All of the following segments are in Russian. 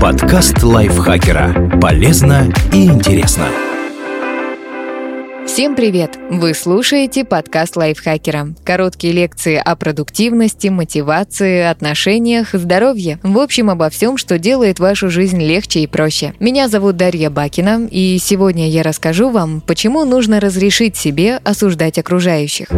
Подкаст лайфхакера. Полезно и интересно. Всем привет! Вы слушаете подкаст лайфхакера. Короткие лекции о продуктивности, мотивации, отношениях, здоровье. В общем, обо всем, что делает вашу жизнь легче и проще. Меня зовут Дарья Бакина, и сегодня я расскажу вам, почему нужно разрешить себе осуждать окружающих.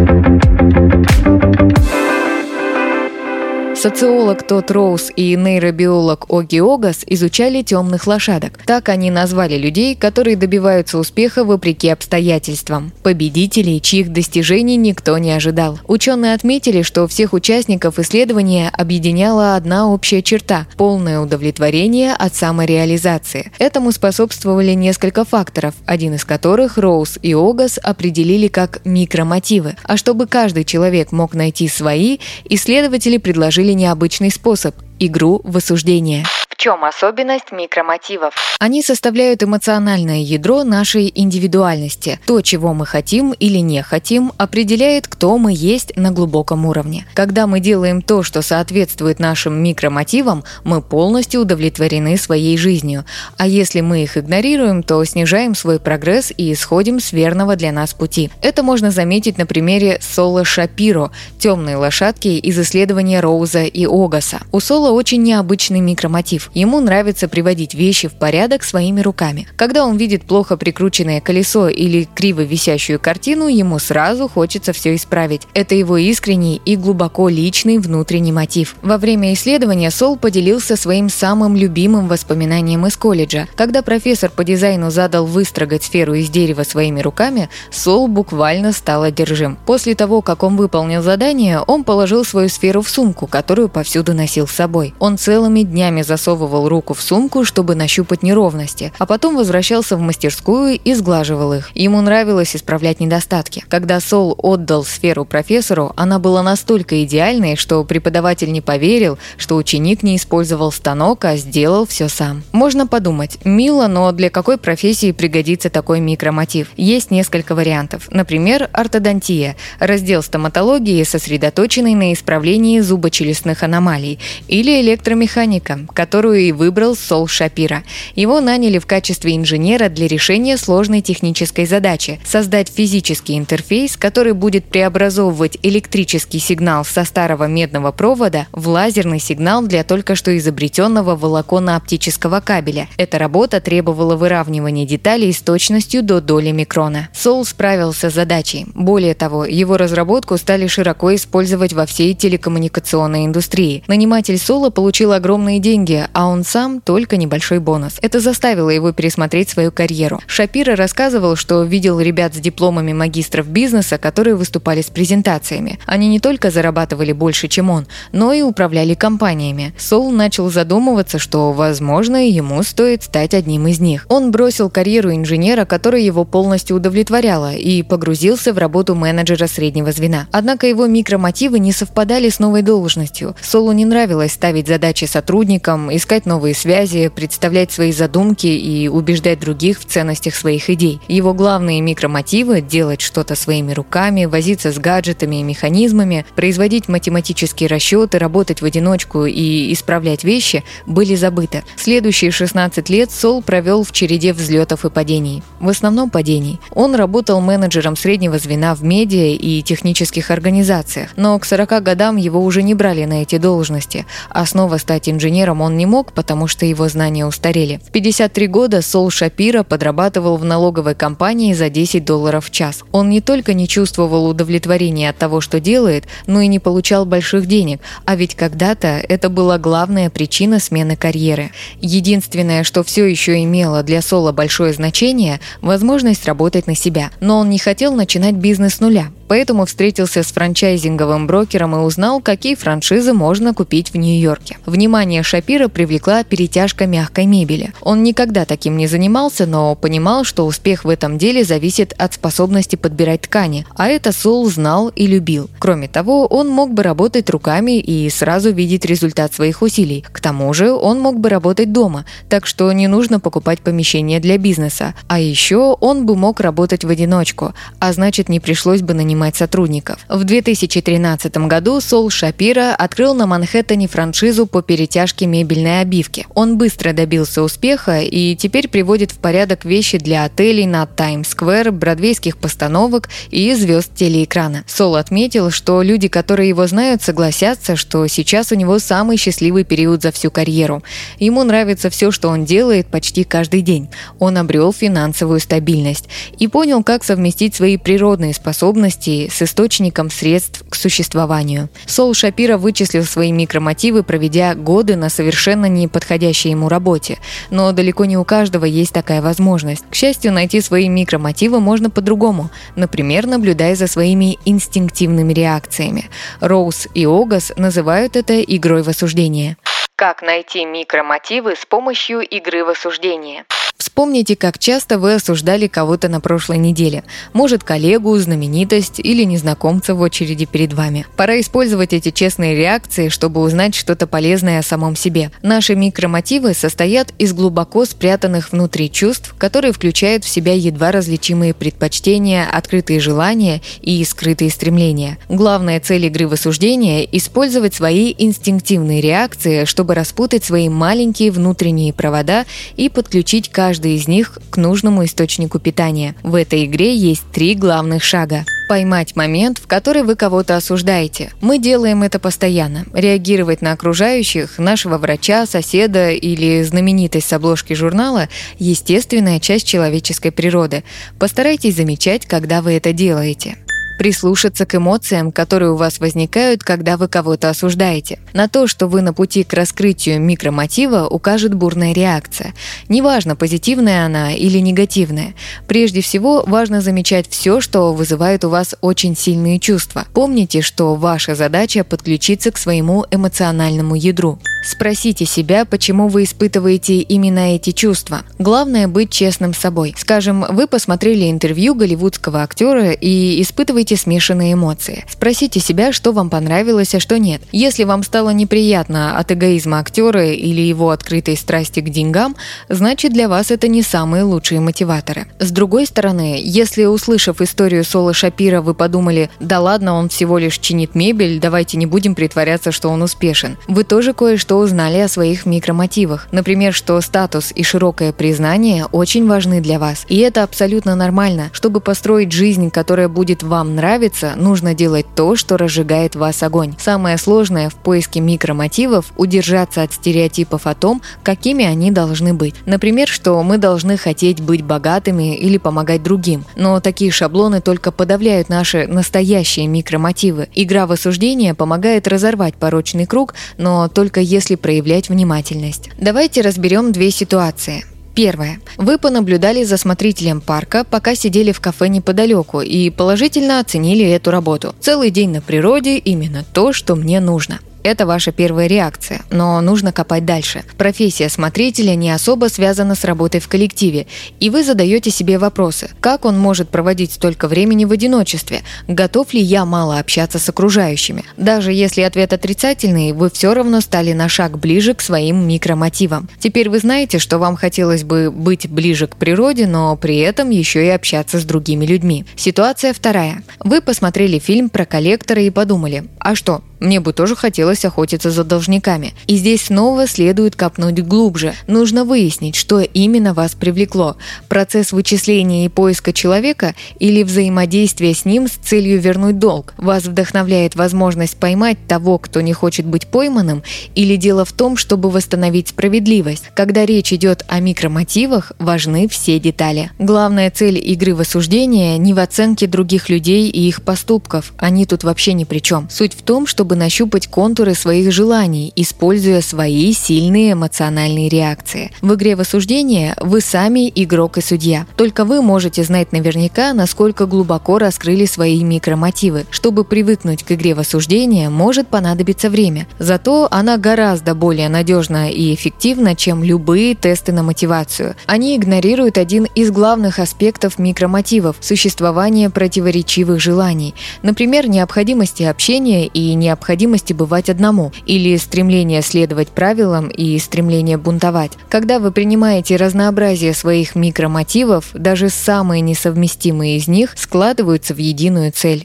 Социолог Тот Роуз и нейробиолог Оги Огас изучали темных лошадок. Так они назвали людей, которые добиваются успеха вопреки обстоятельствам. Победителей, чьих достижений никто не ожидал. Ученые отметили, что всех участников исследования объединяла одна общая черта – полное удовлетворение от самореализации. Этому способствовали несколько факторов, один из которых Роуз и Огас определили как микромотивы. А чтобы каждый человек мог найти свои, исследователи предложили необычный способ – игру в осуждение чем особенность микромотивов? Они составляют эмоциональное ядро нашей индивидуальности. То, чего мы хотим или не хотим, определяет, кто мы есть на глубоком уровне. Когда мы делаем то, что соответствует нашим микромотивам, мы полностью удовлетворены своей жизнью. А если мы их игнорируем, то снижаем свой прогресс и исходим с верного для нас пути. Это можно заметить на примере Соло Шапиро, темной лошадки из исследования Роуза и Огаса. У Соло очень необычный микромотив. Ему нравится приводить вещи в порядок своими руками. Когда он видит плохо прикрученное колесо или криво висящую картину, ему сразу хочется все исправить. Это его искренний и глубоко личный внутренний мотив. Во время исследования Сол поделился своим самым любимым воспоминанием из колледжа. Когда профессор по дизайну задал выстрогать сферу из дерева своими руками, Сол буквально стал одержим. После того, как он выполнил задание, он положил свою сферу в сумку, которую повсюду носил с собой. Он целыми днями засовывал руку в сумку, чтобы нащупать неровности, а потом возвращался в мастерскую и сглаживал их. Ему нравилось исправлять недостатки. Когда Сол отдал сферу профессору, она была настолько идеальной, что преподаватель не поверил, что ученик не использовал станок, а сделал все сам. Можно подумать, мило, но для какой профессии пригодится такой микромотив? Есть несколько вариантов. Например, ортодонтия – раздел стоматологии, сосредоточенный на исправлении зубочелюстных аномалий, или электромеханика, которую и выбрал Сол Шапира. Его наняли в качестве инженера для решения сложной технической задачи – создать физический интерфейс, который будет преобразовывать электрический сигнал со старого медного провода в лазерный сигнал для только что изобретенного волоконно-оптического кабеля. Эта работа требовала выравнивания деталей с точностью до доли микрона. Сол справился с задачей. Более того, его разработку стали широко использовать во всей телекоммуникационной индустрии. Наниматель Сола получил огромные деньги, а он сам только небольшой бонус. Это заставило его пересмотреть свою карьеру. Шапира рассказывал, что видел ребят с дипломами магистров бизнеса, которые выступали с презентациями. Они не только зарабатывали больше, чем он, но и управляли компаниями. Сол начал задумываться, что, возможно, ему стоит стать одним из них. Он бросил карьеру инженера, которая его полностью удовлетворяла, и погрузился в работу менеджера среднего звена. Однако его микромотивы не совпадали с новой должностью. Солу не нравилось ставить задачи сотрудникам, искать новые связи, представлять свои задумки и убеждать других в ценностях своих идей. Его главные микромотивы – делать что-то своими руками, возиться с гаджетами и механизмами, производить математические расчеты, работать в одиночку и исправлять вещи – были забыты. Следующие 16 лет Сол провел в череде взлетов и падений. В основном падений. Он работал менеджером среднего звена в медиа и технических организациях, но к 40 годам его уже не брали на эти должности, а снова стать инженером он не мог, потому что его знания устарели. В 53 года Сол Шапира подрабатывал в налоговой компании за 10 долларов в час. Он не только не чувствовал удовлетворения от того, что делает, но и не получал больших денег, а ведь когда-то это была главная причина смены карьеры. Единственное, что все еще имело для Сола большое значение – возможность работать на себя. Но он не хотел начинать бизнес с нуля, поэтому встретился с франчайзинговым брокером и узнал, какие франшизы можно купить в Нью-Йорке. Внимание Шапира привлекла перетяжка мягкой мебели. Он никогда таким не занимался, но понимал, что успех в этом деле зависит от способности подбирать ткани, а это Сол знал и любил. Кроме того, он мог бы работать руками и сразу видеть результат своих усилий. К тому же он мог бы работать дома, так что не нужно покупать помещение для бизнеса. А еще он бы мог работать в одиночку, а значит не пришлось бы нанимать сотрудников. В 2013 году Сол Шапира открыл на Манхэттене франшизу по перетяжке мебельной обивки. Он быстро добился успеха и теперь приводит в порядок вещи для отелей на Таймс-сквер, бродвейских постановок и звезд телеэкрана. Сол отметил, что люди, которые его знают, согласятся, что сейчас у него самый счастливый период за всю карьеру. Ему нравится все, что он делает почти каждый день. Он обрел финансовую стабильность и понял, как совместить свои природные способности с источником средств к существованию. Сол Шапира вычислил свои микромотивы, проведя годы на совершенно неподходящей ему работе. Но далеко не у каждого есть такая возможность. К счастью, найти свои микромотивы можно по-другому, например, наблюдая за своими инстинктивными реакциями. Роуз и Огас называют это игрой в осуждение. Как найти микромотивы с помощью игры в осуждение? Вспомните, как часто вы осуждали кого-то на прошлой неделе. Может, коллегу, знаменитость или незнакомца в очереди перед вами. Пора использовать эти честные реакции, чтобы узнать что-то полезное о самом себе. Наши микромотивы состоят из глубоко спрятанных внутри чувств, которые включают в себя едва различимые предпочтения, открытые желания и скрытые стремления. Главная цель игры в осуждение – использовать свои инстинктивные реакции, чтобы распутать свои маленькие внутренние провода и подключить каждый каждый из них к нужному источнику питания. В этой игре есть три главных шага поймать момент, в который вы кого-то осуждаете. Мы делаем это постоянно. Реагировать на окружающих, нашего врача, соседа или знаменитость с обложки журнала – естественная часть человеческой природы. Постарайтесь замечать, когда вы это делаете прислушаться к эмоциям, которые у вас возникают, когда вы кого-то осуждаете. На то, что вы на пути к раскрытию микромотива, укажет бурная реакция. Неважно, позитивная она или негативная. Прежде всего, важно замечать все, что вызывает у вас очень сильные чувства. Помните, что ваша задача подключиться к своему эмоциональному ядру. Спросите себя, почему вы испытываете именно эти чувства. Главное быть честным с собой. Скажем, вы посмотрели интервью голливудского актера и испытываете смешанные эмоции. Спросите себя, что вам понравилось, а что нет. Если вам стало неприятно от эгоизма актера или его открытой страсти к деньгам, значит для вас это не самые лучшие мотиваторы. С другой стороны, если услышав историю Соло Шапира, вы подумали, да ладно, он всего лишь чинит мебель, давайте не будем притворяться, что он успешен. Вы тоже кое-что что узнали о своих микромотивах. Например, что статус и широкое признание очень важны для вас. И это абсолютно нормально. Чтобы построить жизнь, которая будет вам нравиться, нужно делать то, что разжигает вас огонь. Самое сложное в поиске микромотивов – удержаться от стереотипов о том, какими они должны быть. Например, что мы должны хотеть быть богатыми или помогать другим. Но такие шаблоны только подавляют наши настоящие микромотивы. Игра в осуждение помогает разорвать порочный круг, но только если проявлять внимательность. Давайте разберем две ситуации. Первое. Вы понаблюдали за смотрителем парка, пока сидели в кафе неподалеку и положительно оценили эту работу. Целый день на природе – именно то, что мне нужно. Это ваша первая реакция, но нужно копать дальше. Профессия смотрителя не особо связана с работой в коллективе, и вы задаете себе вопросы. Как он может проводить столько времени в одиночестве? Готов ли я мало общаться с окружающими? Даже если ответ отрицательный, вы все равно стали на шаг ближе к своим микромотивам. Теперь вы знаете, что вам хотелось бы быть ближе к природе, но при этом еще и общаться с другими людьми. Ситуация вторая. Вы посмотрели фильм про коллектора и подумали, а что, мне бы тоже хотелось охотиться за должниками. И здесь снова следует копнуть глубже. Нужно выяснить, что именно вас привлекло. Процесс вычисления и поиска человека или взаимодействие с ним с целью вернуть долг. Вас вдохновляет возможность поймать того, кто не хочет быть пойманным, или дело в том, чтобы восстановить справедливость. Когда речь идет о микромотивах, важны все детали. Главная цель игры в осуждение не в оценке других людей и их поступков. Они тут вообще ни при чем. Суть в том, чтобы нащупать контуры своих желаний, используя свои сильные эмоциональные реакции. В игре в осуждение вы сами игрок и судья. Только вы можете знать наверняка, насколько глубоко раскрыли свои микромотивы. Чтобы привыкнуть к игре в осуждение, может понадобиться время. Зато она гораздо более надежна и эффективна, чем любые тесты на мотивацию. Они игнорируют один из главных аспектов микромотивов – существование противоречивых желаний. Например, необходимости общения безумия и необходимости бывать одному, или стремление следовать правилам и стремление бунтовать. Когда вы принимаете разнообразие своих микромотивов, даже самые несовместимые из них складываются в единую цель.